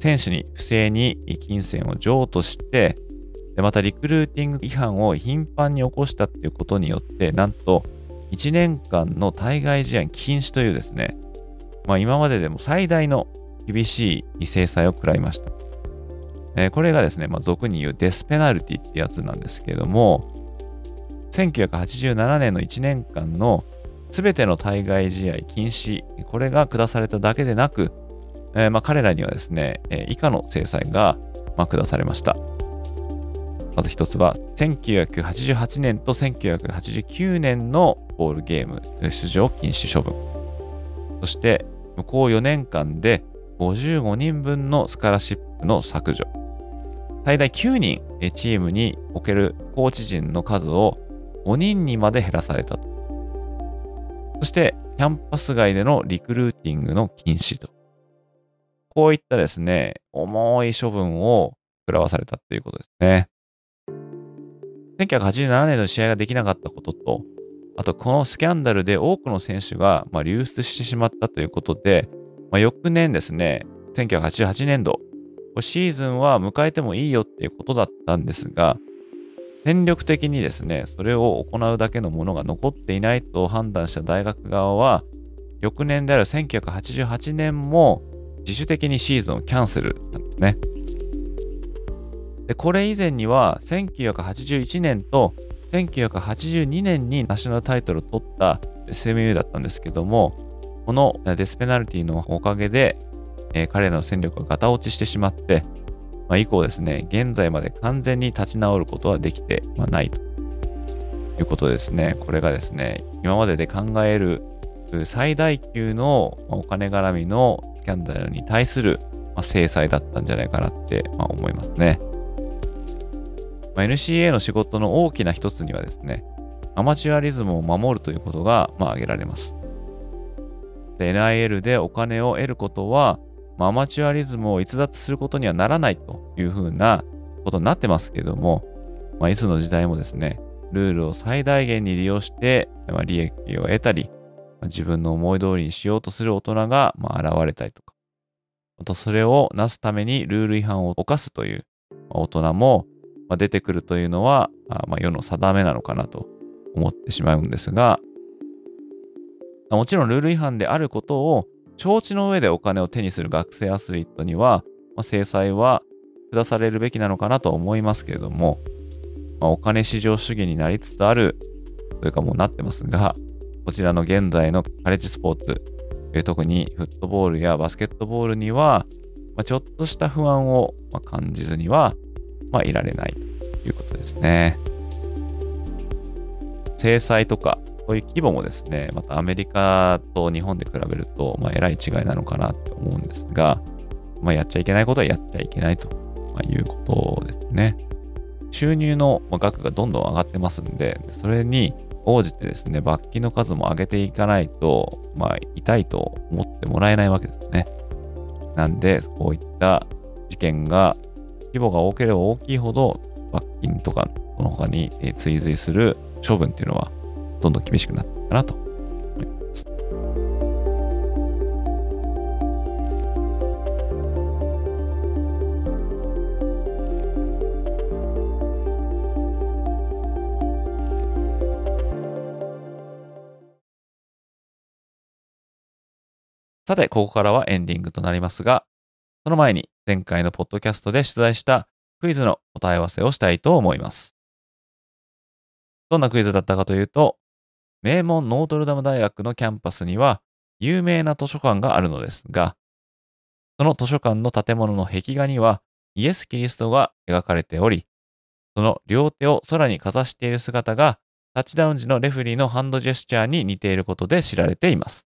選手に不正に金銭を譲渡して、でまたリクルーティング違反を頻繁に起こしたっていうことによって、なんと1年間の対外試合禁止というですね、まあ、今まででも最大の厳しい制裁を食らいました。えー、これがですね、まあ、俗に言うデスペナルティってやつなんですけれども、1987年の1年間の全ての対外試合禁止、これが下されただけでなく、えー、まあ、彼らにはですね、えー、以下の制裁が、まあ、下されました。まず一つは、1988年と1989年のボールゲーム出場禁止処分。そして、向こう4年間で55人分のスカラシップの削除。最大9人チームにおけるコーチ陣の数を5人にまで減らされたと。そして、キャンパス外でのリクルーティングの禁止と。こういったですね、重い処分を食らわされたっていうことですね。1987年の試合ができなかったことと、あとこのスキャンダルで多くの選手が、ま流出してしまったということで、まあ、翌年ですね、1988年度、シーズンは迎えてもいいよっていうことだったんですが、戦力的にですね、それを行うだけのものが残っていないと判断した大学側は、翌年である1988年も自主的にシーズンをキャンセルなんですね。で、これ以前には1981年と1982年にナショナルタイトルを取った SMU だったんですけども、このデスペナルティのおかげで、えー、彼らの戦力がガタ落ちしてしまって、まあ、以降ですね、現在まで完全に立ち直ることはできて、まあ、ないということですね。これがですね、今までで考える最大級のお金絡みのスキャンダルに対する制裁だったんじゃないかなって思いますね。まあ、NCA の仕事の大きな一つにはですね、アマチュアリズムを守るということが、まあ、挙げられます。NIL でお金を得ることは、まあ、アマチュアリズムを逸脱することにはならないというふうなことになってますけれども、まあ、いつの時代もですね、ルールを最大限に利用して、まあ、利益を得たり、まあ自分の思い通りにしようとする大人が、まあ、現れたりとか、またそれをなすためにルール違反を犯すというまあ大人も、まあ、出てくるというのは、あまあ、世の定めなのかなと思ってしまうんですが、もちろんルール違反であることを承知の上でお金を手にする学生アスリートには、まあ、制裁は下されるべきなのかなと思いますけれども、まあ、お金至上主義になりつつあるというかもうなってますが、こちらの現在のカレッジスポーツ、特にフットボールやバスケットボールには、まあ、ちょっとした不安を感じずには、まあ、いられないということですね。制裁とか、そういう規模もですね、またアメリカと日本で比べると、まあ、えらい違いなのかなって思うんですが、まあ、やっちゃいけないことはやっちゃいけないとまいうことですね。収入の額がどんどん上がってますんで、それに応じてですね、罰金の数も上げていかないと、まあ、痛いと思ってもらえないわけですね。なんで、こういった事件が、規模が多ければ大きいほど、罰金とか、この他に追随する処分っていうのは、どんどん厳しくなっていくかなと。さて、ここからはエンディングとなりますが、その前に前回のポッドキャストで出題したクイズの答え合わせをしたいと思います。どんなクイズだったかというと、名門ノートルダム大学のキャンパスには有名な図書館があるのですが、その図書館の建物の壁画にはイエス・キリストが描かれており、その両手を空にかざしている姿がタッチダウン時のレフリーのハンドジェスチャーに似ていることで知られています。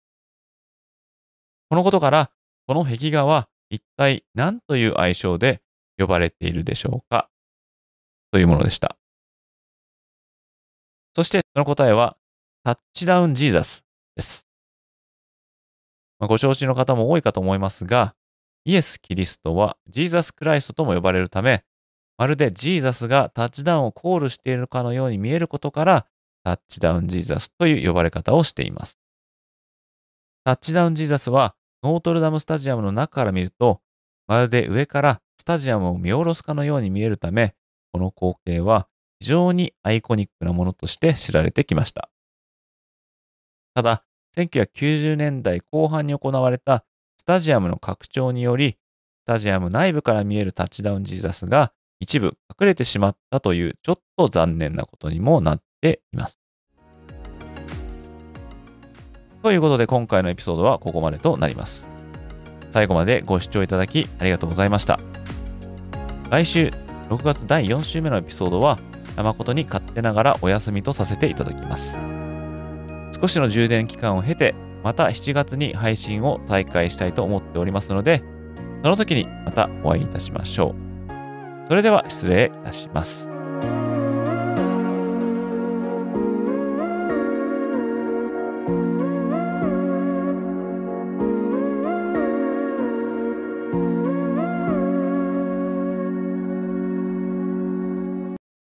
このことから、この壁画は一体何という愛称で呼ばれているでしょうか？というものでした。そしてその答えは、タッチダウンジーザスです。まあ、ご承知の方も多いかと思いますが、イエス・キリストはジーザス・クライストとも呼ばれるため、まるでジーザスがタッチダウンをコールしているかのように見えることから、タッチダウンジーザスという呼ばれ方をしています。タッチダウンジーザスはノートルダムスタジアムの中から見ると、まるで上からスタジアムを見下ろすかのように見えるため、この光景は非常にアイコニックなものとして知られてきました。ただ、1990年代後半に行われたスタジアムの拡張により、スタジアム内部から見えるタッチダウンジーザスが一部隠れてしまったというちょっと残念なことにもなっています。ということで今回のエピソードはここまでとなります。最後までご視聴いただきありがとうございました。来週6月第4週目のエピソードは誠に勝手ながらお休みとさせていただきます。少しの充電期間を経てまた7月に配信を再開したいと思っておりますのでその時にまたお会いいたしましょう。それでは失礼いたします。